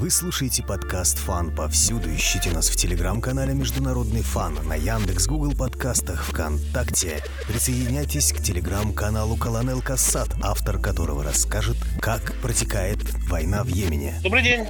Вы слушаете подкаст «Фан» повсюду. Ищите нас в телеграм-канале «Международный фан», на Яндекс, Гугл подкастах, ВКонтакте. Присоединяйтесь к телеграм-каналу Колонел Кассат, автор которого расскажет, как протекает война в Йемене. Добрый день.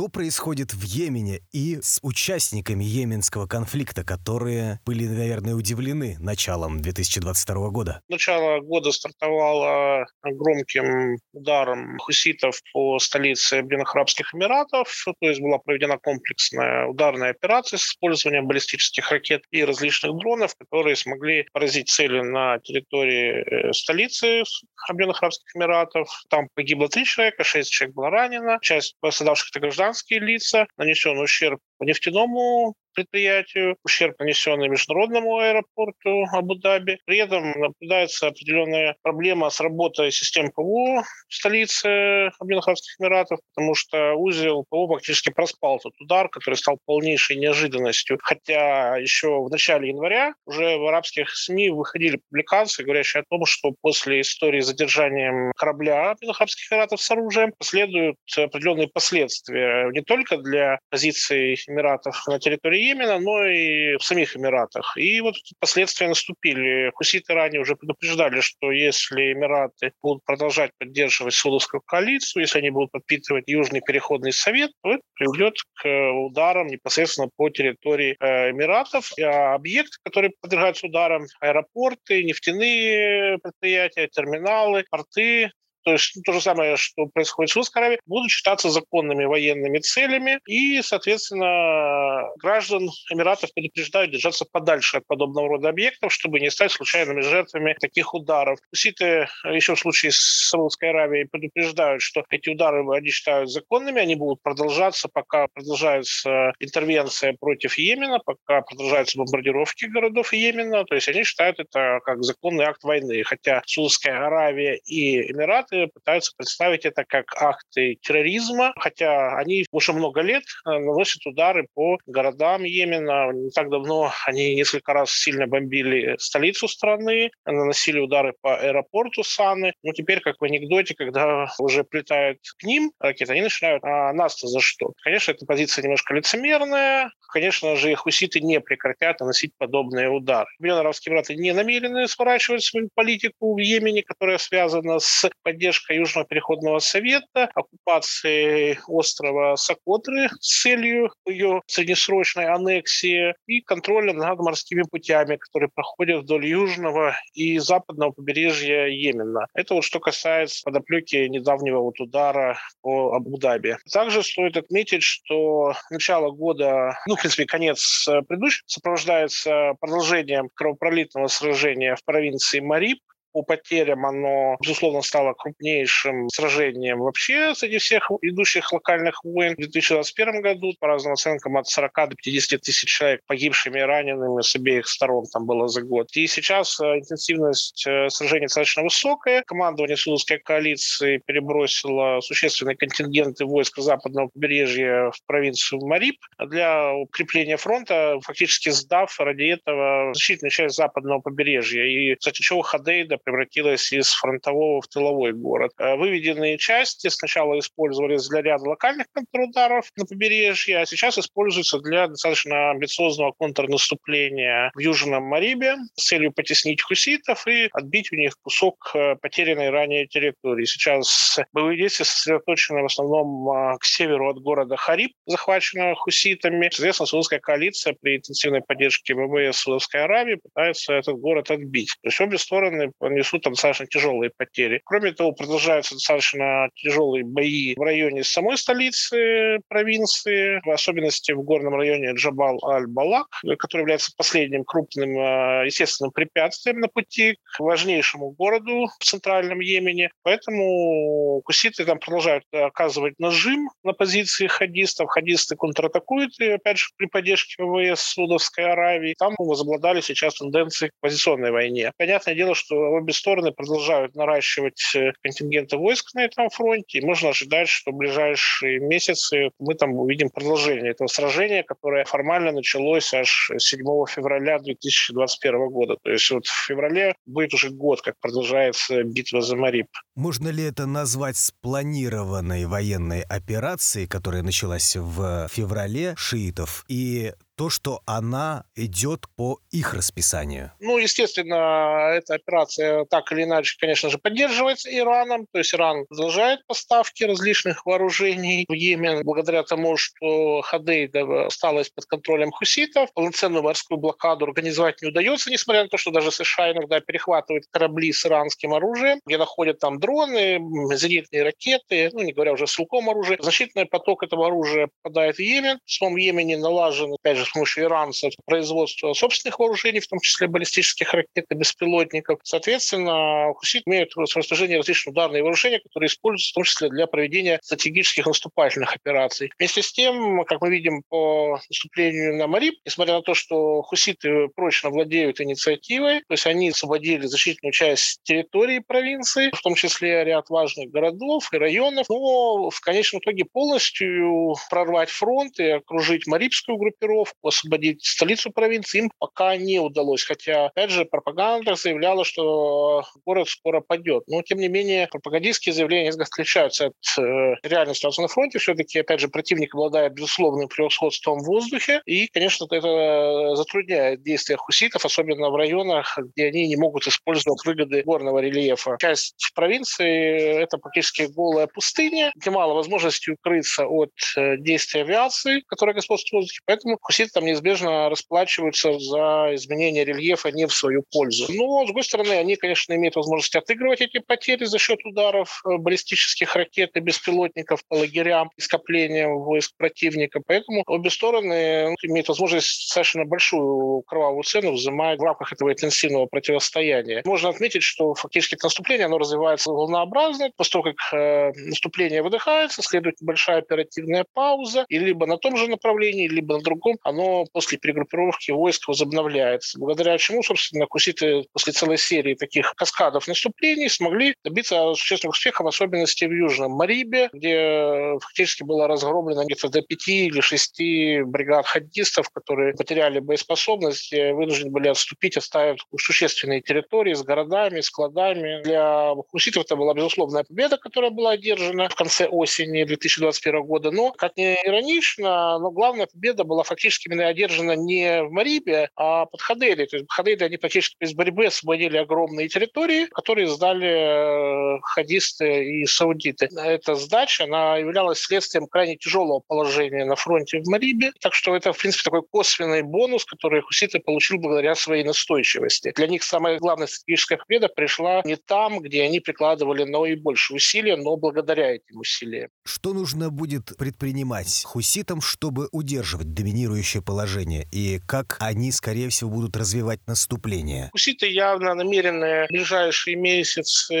Что происходит в Йемене и с участниками йеменского конфликта, которые были, наверное, удивлены началом 2022 года? Начало года стартовало громким ударом хуситов по столице Объединенных Арабских Эмиратов. То есть была проведена комплексная ударная операция с использованием баллистических ракет и различных дронов, которые смогли поразить цели на территории э, столицы Объединенных Арабских Эмиратов. Там погибло три человека, шесть человек было ранено. Часть пострадавших это граждан гражданские лица, нанесен ущерб нефтяному предприятию, ущерб, нанесенный международному аэропорту Абу-Даби. При этом наблюдается определенная проблема с работой систем ПВО в столице Объединенных Арабских Эмиратов, потому что узел ПВО практически проспал тот удар, который стал полнейшей неожиданностью. Хотя еще в начале января уже в арабских СМИ выходили публикации, говорящие о том, что после истории с задержанием корабля Объединенных Арабских Эмиратов с оружием последуют определенные последствия не только для позиций Эмиратов на территории Йемена, но и в самих Эмиратах. И вот последствия наступили. Хуситы ранее уже предупреждали, что если Эмираты будут продолжать поддерживать Саудовскую коалицию, если они будут подпитывать Южный переходный совет, то это приведет к ударам непосредственно по территории э, Эмиратов. А объекты, которые подвергаются ударам, аэропорты, нефтяные предприятия, терминалы, порты, то есть то же самое, что происходит в Саудовской Аравии, будут считаться законными военными целями, и, соответственно, граждан Эмиратов предупреждают держаться подальше от подобного рода объектов, чтобы не стать случайными жертвами таких ударов. Хуситы еще в случае с Саудовской Аравией предупреждают, что эти удары они считают законными, они будут продолжаться, пока продолжается интервенция против Йемена, пока продолжаются бомбардировки городов Йемена, то есть они считают это как законный акт войны, хотя Саудовская Аравия и Эмираты Пытаются представить это как акты терроризма, хотя они уже много лет э, наносят удары по городам Йемена. Не так давно они несколько раз сильно бомбили столицу страны, наносили удары по аэропорту Саны. Но теперь, как в анекдоте, когда уже прилетают к ним ракеты, они начинают, а нас-то за что? Конечно, эта позиция немножко лицемерная. Конечно же, хуситы не прекратят наносить подобные удары. Объединенные Арабские Эмираты не намерены сворачивать свою политику в Йемене, которая связана с поддержкой поддержка Южного переходного совета, оккупации острова Сокотры с целью ее среднесрочной аннексии и контроля над морскими путями, которые проходят вдоль южного и западного побережья Йемена. Это вот что касается подоплеки недавнего вот удара по Абу-Даби. Также стоит отметить, что начало года, ну, в принципе, конец предыдущего сопровождается продолжением кровопролитного сражения в провинции Мариб, по потерям оно, безусловно, стало крупнейшим сражением вообще среди всех идущих локальных войн. В 2021 году, по разным оценкам, от 40 до 50 тысяч человек погибшими и ранеными с обеих сторон там было за год. И сейчас э, интенсивность э, сражений достаточно высокая. Командование Судовской коалиции перебросило существенные контингенты войск западного побережья в провинцию Мариб для укрепления фронта, фактически сдав ради этого значительную часть западного побережья. И, кстати, чего Хадейда превратилась из фронтового в тыловой город. Э, выведенные части сначала использовались для ряда локальных контрударов на побережье, а сейчас используются для достаточно амбициозного контрнаступления в Южном Марибе с целью потеснить хуситов и отбить у них кусок э, потерянной ранее территории. Сейчас боевые действия сосредоточены в основном э, к северу от города Хариб, захваченного хуситами. Соответственно, Саудовская коалиция при интенсивной поддержке ВВС Саудовской Аравии пытается этот город отбить. То есть обе стороны несут там достаточно тяжелые потери. Кроме того, продолжаются достаточно тяжелые бои в районе самой столицы провинции, в особенности в горном районе Джабал-Аль-Балак, который является последним крупным э, естественным препятствием на пути к важнейшему городу в центральном Йемене. Поэтому куситы там продолжают оказывать нажим на позиции хадистов. Хадисты контратакуют, и, опять же, при поддержке ВВС Судовской Аравии. Там возобладали сейчас тенденции к позиционной войне. Понятное дело, что обе стороны продолжают наращивать э, контингенты войск на этом фронте, и можно ожидать, что в ближайшие месяцы мы там увидим продолжение этого сражения, которое формально началось аж 7 февраля 2021 года. То есть вот в феврале будет уже год, как продолжается битва за Марип. Можно ли это назвать спланированной военной операцией, которая началась в феврале шиитов, и то, что она идет по их расписанию? Ну, естественно, эта операция так или иначе, конечно же, поддерживается Ираном. То есть Иран продолжает поставки различных вооружений в Йемен благодаря тому, что Хадейда осталась под контролем хуситов. Полноценную морскую блокаду организовать не удается, несмотря на то, что даже США иногда перехватывают корабли с иранским оружием, где находят там дроны, зенитные ракеты, ну, не говоря уже о силком оружии. Значительный поток этого оружия попадает в Йемен. В самом Йемене налажен, опять же, помощью иранцев производство собственных вооружений, в том числе баллистических ракет и беспилотников. Соответственно, хуситы имеют в распоряжении различные ударные вооружения, которые используются в том числе для проведения стратегических наступательных операций. Вместе с тем, как мы видим по наступлению на Мариб, несмотря на то, что хуситы прочно владеют инициативой, то есть они освободили значительную часть территории провинции, в том числе ряд важных городов и районов, но в конечном итоге полностью прорвать фронт и окружить Марибскую группировку освободить столицу провинции им пока не удалось. Хотя, опять же, пропаганда заявляла, что город скоро падет. Но, тем не менее, пропагандистские заявления несколько отличаются от э, реальной ситуации на фронте. Все-таки, опять же, противник обладает безусловным превосходством в воздухе. И, конечно, это затрудняет действия хуситов, особенно в районах, где они не могут использовать выгоды горного рельефа. Часть провинции – это практически голая пустыня, где мало возможностей укрыться от э, действий авиации, которая господствует в воздухе. Поэтому хуситы там неизбежно расплачиваются за изменение рельефа не в свою пользу. Но, с другой стороны, они, конечно, имеют возможность отыгрывать эти потери за счет ударов э, баллистических ракет и беспилотников по лагерям и скоплениям войск противника. Поэтому обе стороны ну, имеют возможность совершенно большую кровавую цену взимать в рамках этого интенсивного противостояния. Можно отметить, что фактически это наступление оно развивается волнообразно. После того, как э, наступление выдыхается, следует большая оперативная пауза, и либо на том же направлении, либо на другом оно после перегруппировки войск возобновляется. Благодаря чему, собственно, куситы после целой серии таких каскадов наступлений смогли добиться существенных успехов, в особенности в Южном Марибе, где фактически было разгромлено где-то до пяти или шести бригад хаддистов, которые потеряли боеспособность, вынуждены были отступить, оставив существенные территории с городами, складами. Для хуситов это была безусловная победа, которая была одержана в конце осени 2021 года. Но, как ни иронично, но главная победа была фактически именно одержана не в Марибе, а под Хадейли. То есть Хадейли, они практически без борьбы освободили огромные территории, которые сдали э, хадисты и саудиты. Эта сдача, она являлась следствием крайне тяжелого положения на фронте в Марибе. Так что это, в принципе, такой косвенный бонус, который хуситы получил благодаря своей настойчивости. Для них самая главная стратегическая победа пришла не там, где они прикладывали наибольшие усилия, но благодаря этим усилиям. Что нужно будет предпринимать хуситам, чтобы удерживать доминирующий текущее положение и как они, скорее всего, будут развивать наступление? Хуситы явно намерены в ближайшие месяцы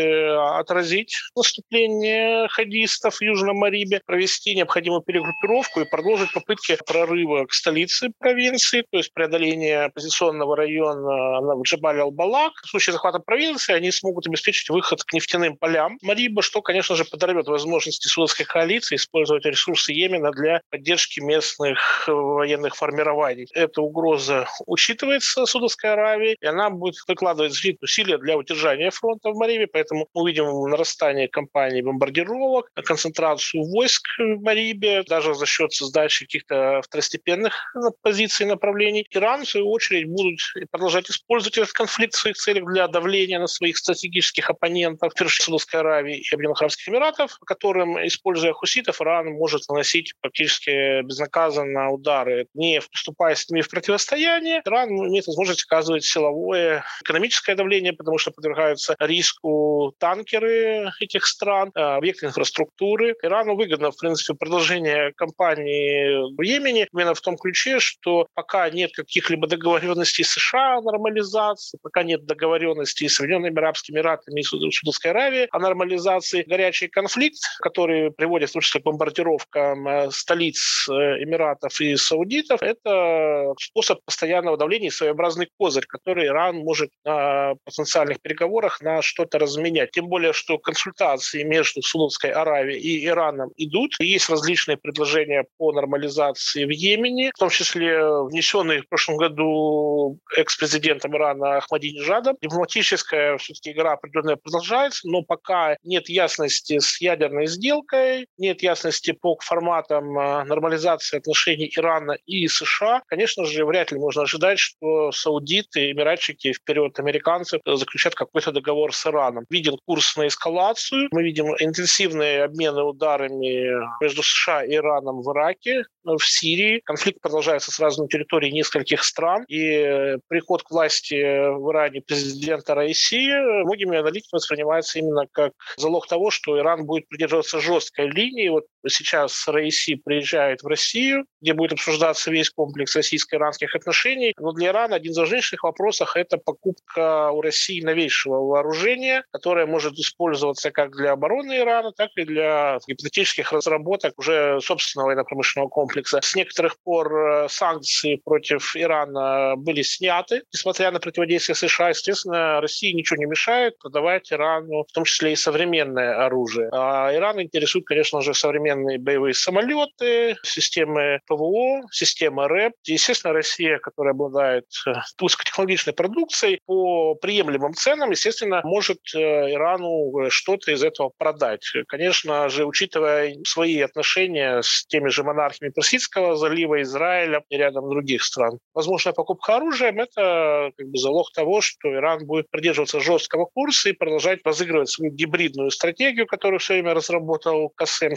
отразить наступление хадистов в Южном Марибе, провести необходимую перегруппировку и продолжить попытки прорыва к столице провинции, то есть преодоление оппозиционного района на Джабаль-Ал-Балак. В случае захвата провинции они смогут обеспечить выход к нефтяным полям Мариба, что, конечно же, подорвет возможности судовской коалиции использовать ресурсы Йемена для поддержки местных военных формирований. Эта угроза учитывается Судовской Аравией, и она будет выкладывать усилия для удержания фронта в Мариве, поэтому мы увидим нарастание кампании бомбардировок, концентрацию войск в Марибе, даже за счет создачи каких-то второстепенных позиций и направлений. Иран, в свою очередь, будут продолжать использовать этот конфликт в своих целях для давления на своих стратегических оппонентов, в первую очередь Саудовской Аравии и Объединенных Арабских Эмиратов, которым, используя хуситов, Иран может наносить практически безнаказанно удары не не вступая с ними в противостояние, Иран имеет возможность оказывать силовое, экономическое давление, потому что подвергаются риску танкеры этих стран, э, объекты инфраструктуры. Ирану выгодно, в принципе, продолжение кампании в Йемене именно в том ключе, что пока нет каких-либо договоренностей США о нормализации, пока нет договоренностей с Соединенными Арабскими Эмиратами и Судовской Аравией о нормализации, горячий конфликт, который приводит в том числе к бомбардировкам э, столиц э, Эмиратов и Саудитов, это способ постоянного давления своеобразный козырь, который Иран может на потенциальных переговорах на что-то разменять. Тем более, что консультации между Саудовской Аравией и Ираном идут. Есть различные предложения по нормализации в Йемене, в том числе внесенные в прошлом году экс-президентом Ирана Ахмадинежадом. Дипломатическая все-таки игра определенная продолжается, но пока нет ясности с ядерной сделкой, нет ясности по форматам а, нормализации отношений Ирана и США, конечно же, вряд ли можно ожидать, что саудиты, эмиратчики вперед американцы заключат какой-то договор с Ираном. Виден курс на эскалацию, мы видим интенсивные обмены ударами между США и Ираном в Ираке, в Сирии. Конфликт продолжается сразу на территории нескольких стран, и приход к власти в Иране президента Раиси многими аналитиками воспринимается именно как залог того, что Иран будет придерживаться жесткой линии. Вот сейчас Раиси приезжает в Россию, где будет обсуждаться весь комплекс российско-иранских отношений. Но для Ирана один из важнейших вопросов – это покупка у России новейшего вооружения, которое может использоваться как для обороны Ирана, так и для гипотетических разработок уже собственного военно-промышленного комплекса. С некоторых пор э, санкции против Ирана были сняты, несмотря на противодействие США. Естественно, России ничего не мешает продавать Ирану, в том числе и современное оружие. А Иран интересует, конечно же, современные боевые самолеты, системы ПВО, система РЭП. Естественно, Россия, которая обладает э, высокотехнологичной продукцией по приемлемым ценам, естественно, может э, Ирану э, что-то из этого продать. Конечно же, учитывая свои отношения с теми же монархиями Персидского залива, Израиля и рядом других стран. Возможная покупка оружием – это как бы залог того, что Иран будет придерживаться жесткого курса и продолжать разыгрывать свою гибридную стратегию, которую все время разработал Касем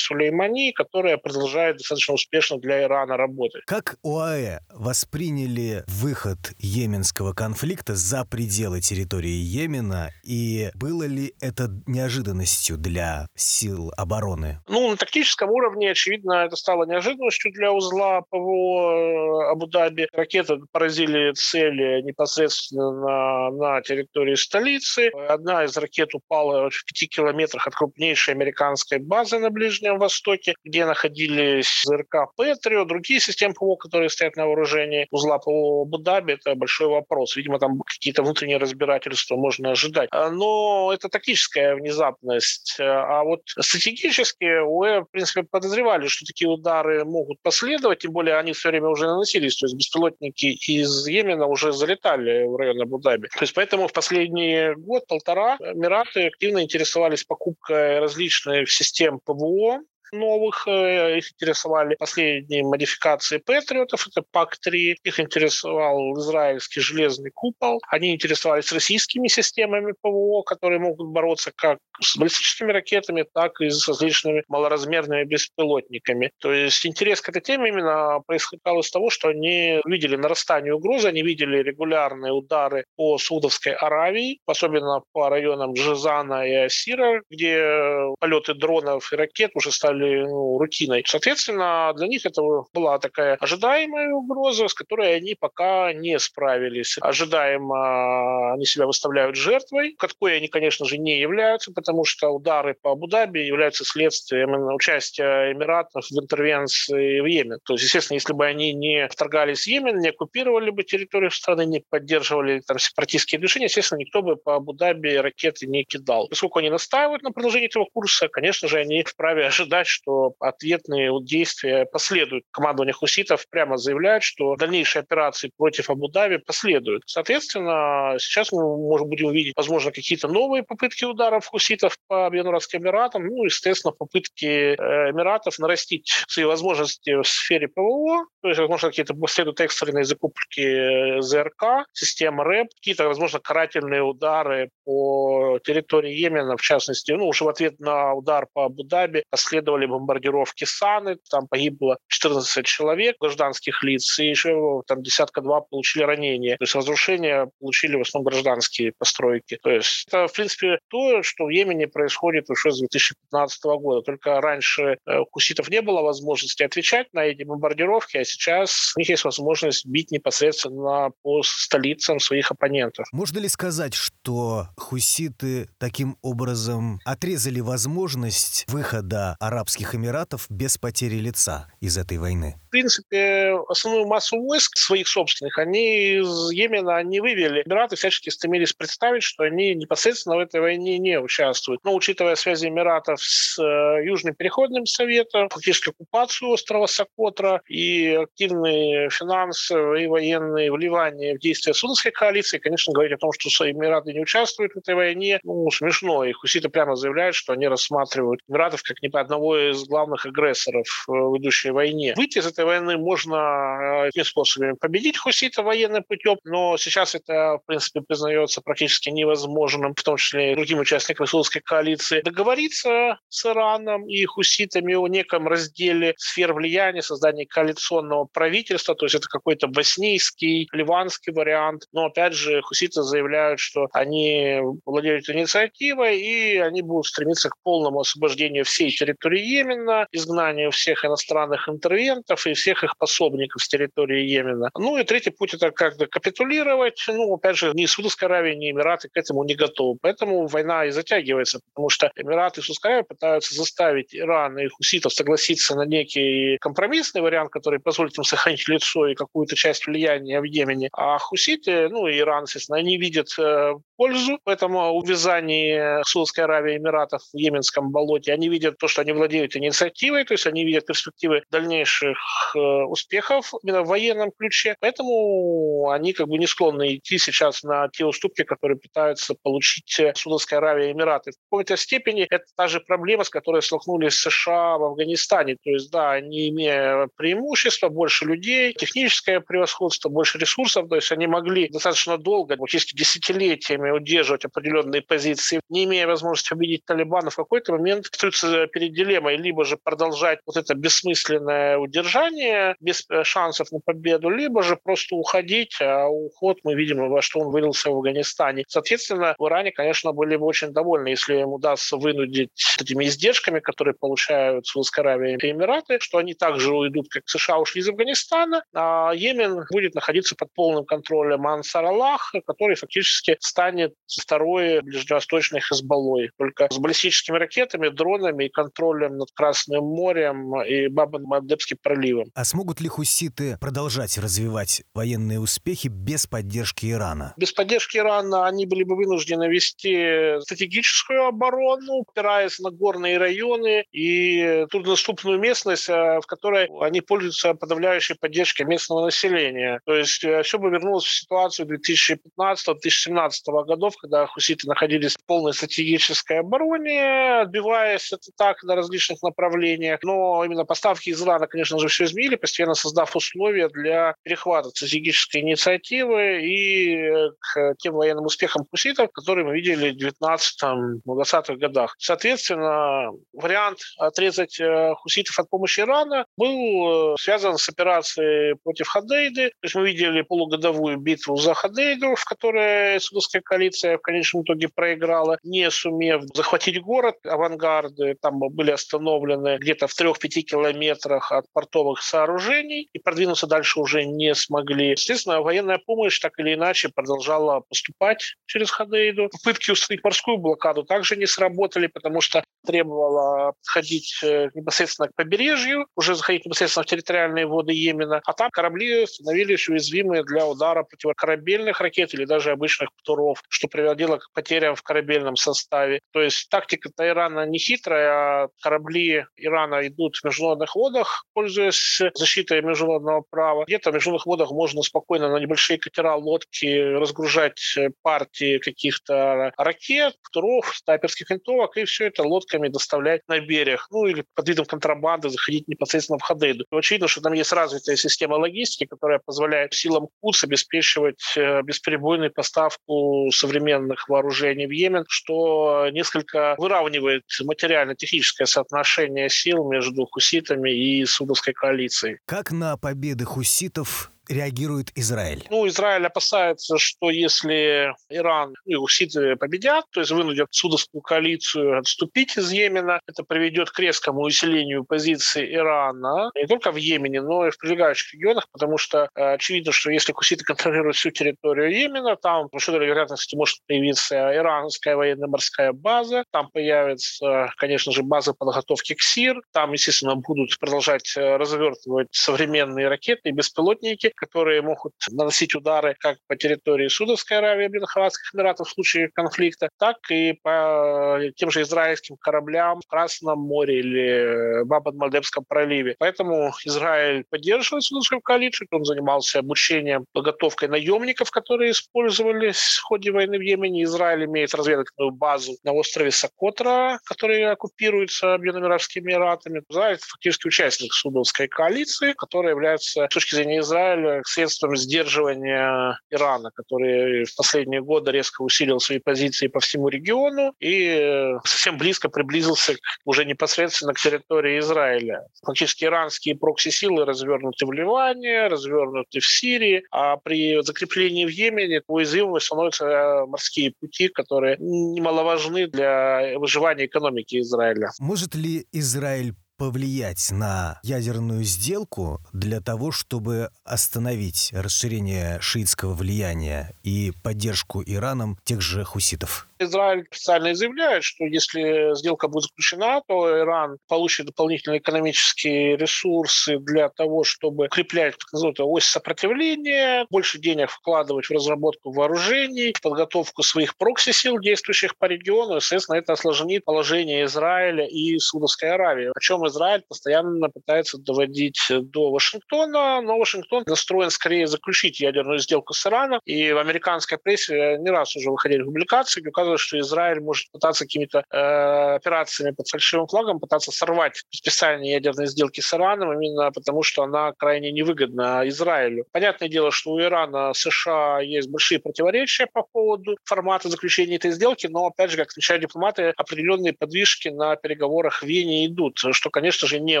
Сулеймани, которая продолжает достаточно успешно для Ирана работать. Как ОАЭ восприняли выход йеменского конфликта за пределы территории Йемена, и было ли это неожиданностью для сил обороны? Ну, на тактическом уровне, очевидно, это стало неожиданностью для узла ПВО э, Абу-Даби. Ракеты поразили цели непосредственно на, на территории столицы. Одна из ракет упала в пяти километрах от крупнейшей американской базы на Ближнем Востоке, где находились ЗРК «Патрио», другие системы ПВО, которые стоят на вооружении узла ПВО Абу-Даби, это большой вопрос. Видимо, там какие-то внутренние разбирательства можно ожидать. А, но это тактическая внезапность. А вот стратегически УЭ, в принципе, подозревали, что такие удары могут последовать, тем более они все время уже наносились, то есть беспилотники из Йемена уже залетали в район Абу-Даби. То есть поэтому в последний год-полтора Эмираты активно интересовались покупкой различных систем ПВО, новых. Э, их интересовали последние модификации Патриотов, это ПАК-3. Их интересовал израильский железный купол. Они интересовались российскими системами ПВО, которые могут бороться как с баллистическими ракетами, так и с различными малоразмерными беспилотниками. То есть интерес к этой теме именно происходил из того, что они видели нарастание угрозы, они видели регулярные удары по Саудовской Аравии, особенно по районам Джизана и Асира, где полеты дронов и ракет уже стали стали ну, рутиной. Соответственно, для них это была такая ожидаемая угроза, с которой они пока не справились. Ожидаемо они себя выставляют жертвой, какой они, конечно же, не являются, потому что удары по Абу-Даби являются следствием участия Эмиратов в интервенции в Йемен. То есть, естественно, если бы они не вторгались в Йемен, не оккупировали бы территорию страны, не поддерживали там сепаратистские движения, естественно, никто бы по Абу-Даби ракеты не кидал. Поскольку они настаивают на продолжении этого курса, конечно же, они вправе ожидать, что ответные действия последуют. Командование хуситов прямо заявляет, что дальнейшие операции против Абу-Даби последуют. Соответственно, сейчас мы можем будем увидеть, возможно, какие-то новые попытки ударов хуситов по Объединенным Эмиратам, ну, естественно, попытки э, Эмиратов нарастить свои возможности в сфере ПВО, то есть, возможно, какие-то последуют экстренные закупки э, ЗРК, системы РЭП, какие-то, возможно, карательные удары по территории Йемена, в частности, ну, уже в ответ на удар по Абу-Даби последовали последовали бомбардировки Саны, там погибло 14 человек гражданских лиц, и еще там десятка-два получили ранения. То есть разрушения получили в основном гражданские постройки. То есть это, в принципе, то, что в Йемене происходит уже с 2015 года. Только раньше э, у хуситов не было возможности отвечать на эти бомбардировки, а сейчас у них есть возможность бить непосредственно по столицам своих оппонентов. Можно ли сказать, что хуситы таким образом отрезали возможность выхода арабских Арабских Эмиратов без потери лица из этой войны? В принципе, основную массу войск своих собственных они из Йемена не вывели. Эмираты всячески стремились представить, что они непосредственно в этой войне не участвуют. Но учитывая связи Эмиратов с э, Южным переходным советом, фактически оккупацию острова Сокотра и активные финансовые и военные вливания в действия Судовской коалиции, конечно, говорить о том, что Эмираты не участвуют в этой войне, ну, смешно. И хуситы прямо заявляют, что они рассматривают Эмиратов как не одного из главных агрессоров э, в идущей войне. Выйти из этой войны можно этими способами. Победить хуситов военным путем, но сейчас это, в принципе, признается практически невозможным, в том числе и другим участникам Судовской коалиции. Договориться с Ираном и хуситами о неком разделе сфер влияния, создании коалиционного правительства, то есть это какой-то боснийский, ливанский вариант. Но, опять же, хуситы заявляют, что они владеют инициативой, и они будут стремиться к полному освобождению всей территории Йемена, изгнанию всех иностранных интервентов и всех их пособников с территории Йемена. Ну и третий путь – это как бы капитулировать. Ну, опять же, ни Саудовская Аравия, ни Эмираты к этому не готовы. Поэтому война и затягивается, потому что Эмираты и Саудовская Аравия пытаются заставить Иран и хуситов согласиться на некий компромиссный вариант, который позволит им сохранить лицо и какую-то часть влияния в Йемене. А хуситы, ну и Иран, естественно, они видят э, пользу в этом увязании Саудовской Аравии и Эмиратов в Йеменском болоте. Они видят то, что они владеют инициативой, то есть они видят перспективы дальнейших э, успехов именно в военном ключе. Поэтому они как бы не склонны идти сейчас на те уступки, которые пытаются получить Саудовская Аравия и Эмираты. В какой-то степени это та же проблема, с которой столкнулись США в Афганистане. То есть, да, они имея преимущество, больше людей, техническое превосходство, больше ресурсов, то есть они могли достаточно долго, практически десятилетиями удерживать определенные позиции, не имея возможности победить Талибана, в какой-то момент остаются перед дилеммой либо же продолжать вот это бессмысленное удержание без э, шансов на победу, либо же просто уходить, а уход мы видим, во что он вылился в Афганистане. Соответственно, в Иране, конечно, были бы очень довольны, если им удастся вынудить этими издержками, которые получают Саудовская Аравия и Эмираты, что они также уйдут, как США ушли из Афганистана, а Йемен будет находиться под полным контролем Ансар Аллах, который фактически станет второй ближневосточной Хезболлой. Только с баллистическими ракетами, дронами и контролем над Красным морем и Бабан-Мадебским проливом. А смогут ли хуситы продолжать развивать военные успехи без поддержки Ирана? Без поддержки Ирана они были бы вынуждены вести стратегическую оборону, опираясь на горные районы и труднодоступную местность, э, в которой они пользуются подавляющей поддержкой местного населения. То есть э, все бы вернулось в ситуацию 2015-2017 годов, когда хуситы находились в полной стратегической обороне, отбиваясь от атак на различных направлениях. Но именно поставки из Ирана, конечно же, все изменили, постепенно создав условия для перехвата стратегической инициативы и э, к тем военным успехам хуситов, которые мы видели в 19-20-х годах. Соответственно, вариант отрезать э, хуситов от помощи Ирана был э, связан с операцией против Хадейды. То есть мы видели полугодовую битву за Хадейду, в которой Судовская коалиция в конечном итоге проиграла, не сумев захватить город. Авангарды там были остановлены где-то в 3-5 километрах от портовых сооружений и продвинуться дальше уже не смогли. Естественно, военная помощь так или иначе продолжала поступать через Хадейду. Попытки установить морскую блокаду также не сработали, потому что требовало подходить э, непосредственно к побережью, уже заходить непосредственно в территориальные воды Йемена, а там корабли становились уязвимы для удара противокорабельных ракет или даже обычных птуров, что приводило к потерям в корабельном составе. То есть тактика Ирана не хитрая, а корабли Ирана идут в международных водах, пользуясь защитой международного права. Где-то в международных водах можно спокойно на небольшие катера, лодки разгружать партии каких-то ракет, птуров, снайперских винтовок, и все это лодками доставлять на берег. Ну или под видом контрабанды заходить непосредственно в Хадейду. Очевидно, что там есть развитая система логистики, которая позволяет силам КУЦ обеспечивать э, бесперебойную поставку современных вооружений в Йемен, что несколько выравнивает материально-техническое соотношение сил между хуситами и судовской коалицией. Как на победы хуситов реагирует Израиль? Ну, Израиль опасается, что если Иран и хуситы победят, то есть вынудят судовскую коалицию отступить из Йемена, это приведет к резкому усилению позиции Ирана не только в Йемене, но и в прилегающих регионах, потому что э, очевидно, что если хуситы контролируют всю территорию Йемена, там, по большой вероятности, может появиться иранская военно-морская база, там появится, конечно же, база подготовки к СИР, там, естественно, будут продолжать э, развертывать современные ракеты и беспилотники, которые могут наносить удары как по территории Судовской Аравии, Объединенных Эмиратов в случае конфликта, так и по тем же израильским кораблям в Красном море или Бабан-Мальдебском проливе. Поэтому Израиль поддерживает Судовскую коалицию, он занимался обучением, подготовкой наемников, которые использовались в ходе войны в Йемене. Израиль имеет разведывательную базу на острове Сокотра, который оккупируется Объединенными Эмиратами. Израиль фактически участник Судовской коалиции, которая является, с точки зрения Израиля, средством сдерживания Ирана, который в последние годы резко усилил свои позиции по всему региону и совсем близко приблизился к, уже непосредственно к территории Израиля. Фактически иранские прокси-силы развернуты в Ливане, развернуты в Сирии, а при закреплении в Йемене уязвимыми становятся морские пути, которые немаловажны для выживания экономики Израиля. Может ли Израиль повлиять на ядерную сделку для того, чтобы остановить расширение шиитского влияния и поддержку Ираном тех же хуситов? Израиль официально заявляет, что если сделка будет заключена, то Иран получит дополнительные экономические ресурсы для того, чтобы укреплять так называемую ось сопротивления, больше денег вкладывать в разработку вооружений, подготовку своих прокси-сил, действующих по региону. И, соответственно, это осложнит положение Израиля и Саудовской Аравии. Причем Израиль постоянно пытается доводить до Вашингтона, но Вашингтон настроен скорее заключить ядерную сделку с Ираном. И в американской прессе не раз уже выходили публикации, где указывают, что Израиль может пытаться какими-то э, операциями под фальшивым флагом пытаться сорвать подписание ядерной сделки с Ираном, именно потому что она крайне невыгодна Израилю. Понятное дело, что у Ирана, США есть большие противоречия по поводу формата заключения этой сделки, но, опять же, как отмечают дипломаты, определенные подвижки на переговорах в Вене идут, что, конечно же, не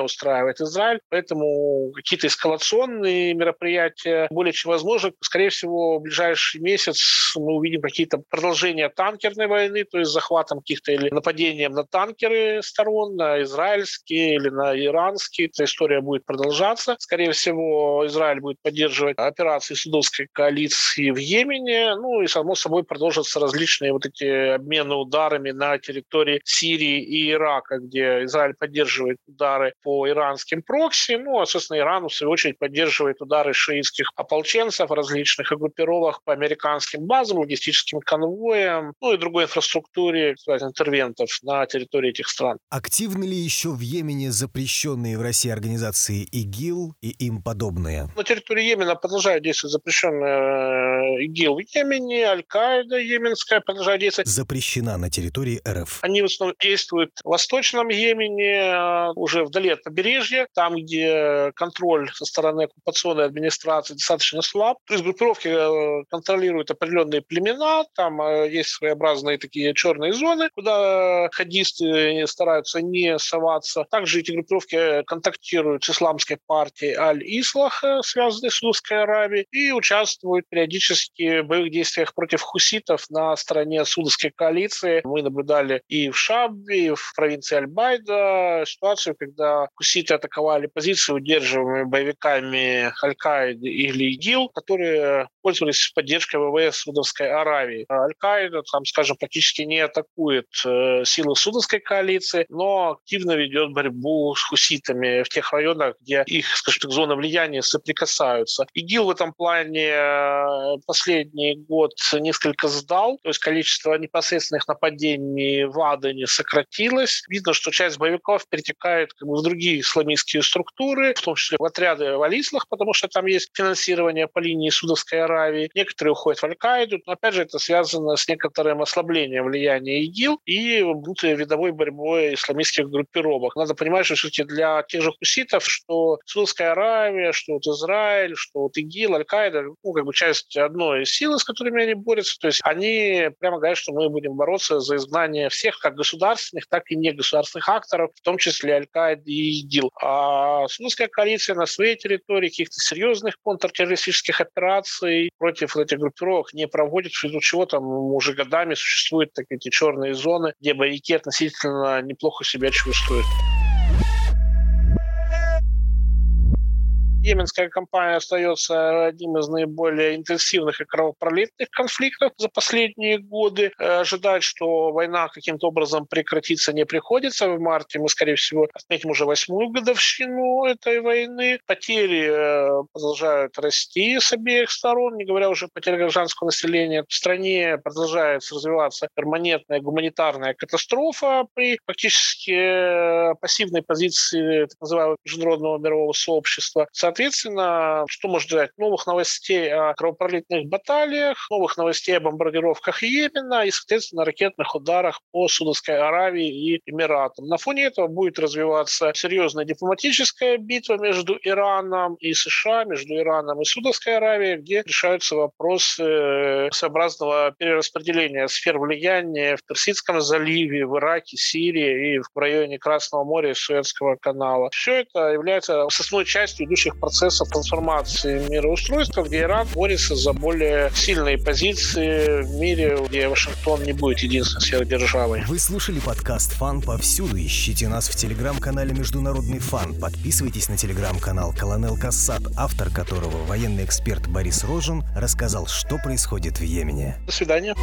устраивает Израиль, поэтому какие-то эскалационные мероприятия более чем возможны. Скорее всего, в ближайший месяц мы увидим какие-то продолжения танкерной ядерной войны, то есть захватом каких-то или нападением на танкеры сторон, на израильские или на иранские. Эта история будет продолжаться. Скорее всего, Израиль будет поддерживать операции судовской коалиции в Йемене. Ну и, само собой, продолжатся различные вот эти обмены ударами на территории Сирии и Ирака, где Израиль поддерживает удары по иранским прокси. Ну, а, собственно, Иран, в свою очередь, поддерживает удары шиитских ополченцев, различных группировок по американским базам, логистическим конвоям, ну и другим другой инфраструктуре интервентов на территории этих стран. Активны ли еще в Йемене запрещенные в России организации ИГИЛ и им подобные? На территории Йемена продолжает действовать запрещенная э, ИГИЛ в Йемене, Аль-Каида йеменская продолжает действовать. Запрещена на территории РФ. Они в основном действуют в Восточном Йемене, э, уже вдали от побережья, там, где контроль со стороны оккупационной администрации достаточно слаб. То есть группировки э, контролируют определенные племена, там есть своеобразные разные такие черные зоны, куда хадисты стараются не соваться. Также эти группировки контактируют с исламской партией Аль-Ислах, связанной с Судовской Аравией, и участвуют периодически в боевых действиях против хуситов на стороне Судовской коалиции. Мы наблюдали и в Шаббе, и в провинции Аль-Байда ситуацию, когда хуситы атаковали позиции, удерживаемые боевиками Аль-Каиды или ИГИЛ, которые пользовались поддержкой ВВС Судовской Аравии. Аль-Каида, там, скажем, скажем, практически не атакует э, силы судовской коалиции, но активно ведет борьбу с хуситами в тех районах, где их, скажем так, зоны влияния соприкасаются. ИГИЛ в этом плане э, последний год несколько сдал, то есть количество непосредственных нападений в Адене сократилось. Видно, что часть боевиков перетекает как бы, в другие исламистские структуры, в том числе в отряды в Алислах, потому что там есть финансирование по линии Судовской Аравии, некоторые уходят в Аль-Каиду, но опять же это связано с некоторым ослаблением влияния ИГИЛ и внутривидовой борьбой исламистских группировок. Надо понимать, что все-таки для тех же хуситов, что Саудовская Аравия, что вот Израиль, что вот ИГИЛ, Аль-Каида, ну, как бы часть одной силы, с которыми они борются. То есть они прямо говорят, что мы будем бороться за изгнание всех, как государственных, так и негосударственных акторов, в том числе Аль-Каиды и ИГИЛ. А Саудовская коалиция на своей территории каких-то серьезных контртеррористических операций против этих группировок не проводит, ввиду чего там уже годами существуют такие эти черные зоны, где боевики относительно неплохо себя чувствуют. Йеменская кампания остается одним из наиболее интенсивных и кровопролитных конфликтов за последние годы. Э, ожидать, что война каким-то образом прекратится, не приходится. В марте мы, скорее всего, отметим уже восьмую годовщину этой войны. Потери э, продолжают расти с обеих сторон, не говоря уже о потере гражданского населения. В стране продолжает развиваться перманентная гуманитарная катастрофа при фактически э, пассивной позиции так называемого международного мирового сообщества. Соответственно, что можно ждать? Новых новостей о кровопролитных баталиях, новых новостей о бомбардировках Йемена и, соответственно, ракетных ударах по Судовской Аравии и Эмиратам. На фоне этого будет развиваться серьезная дипломатическая битва между Ираном и США, между Ираном и Судовской Аравией, где решаются вопросы э, своеобразного перераспределения сфер влияния в Персидском заливе, в Ираке, Сирии и в районе Красного моря и Суэцкого канала. Все это является основной частью идущих процессов трансформации мироустройства, где Иран борется за более сильные позиции в мире, где Вашингтон не будет единственной сверхдержавой. Вы слушали подкаст «Фан» повсюду. Ищите нас в телеграм-канале «Международный фан». Подписывайтесь на телеграм-канал «Колонел Кассат», автор которого военный эксперт Борис Рожин рассказал, что происходит в Йемене. До свидания.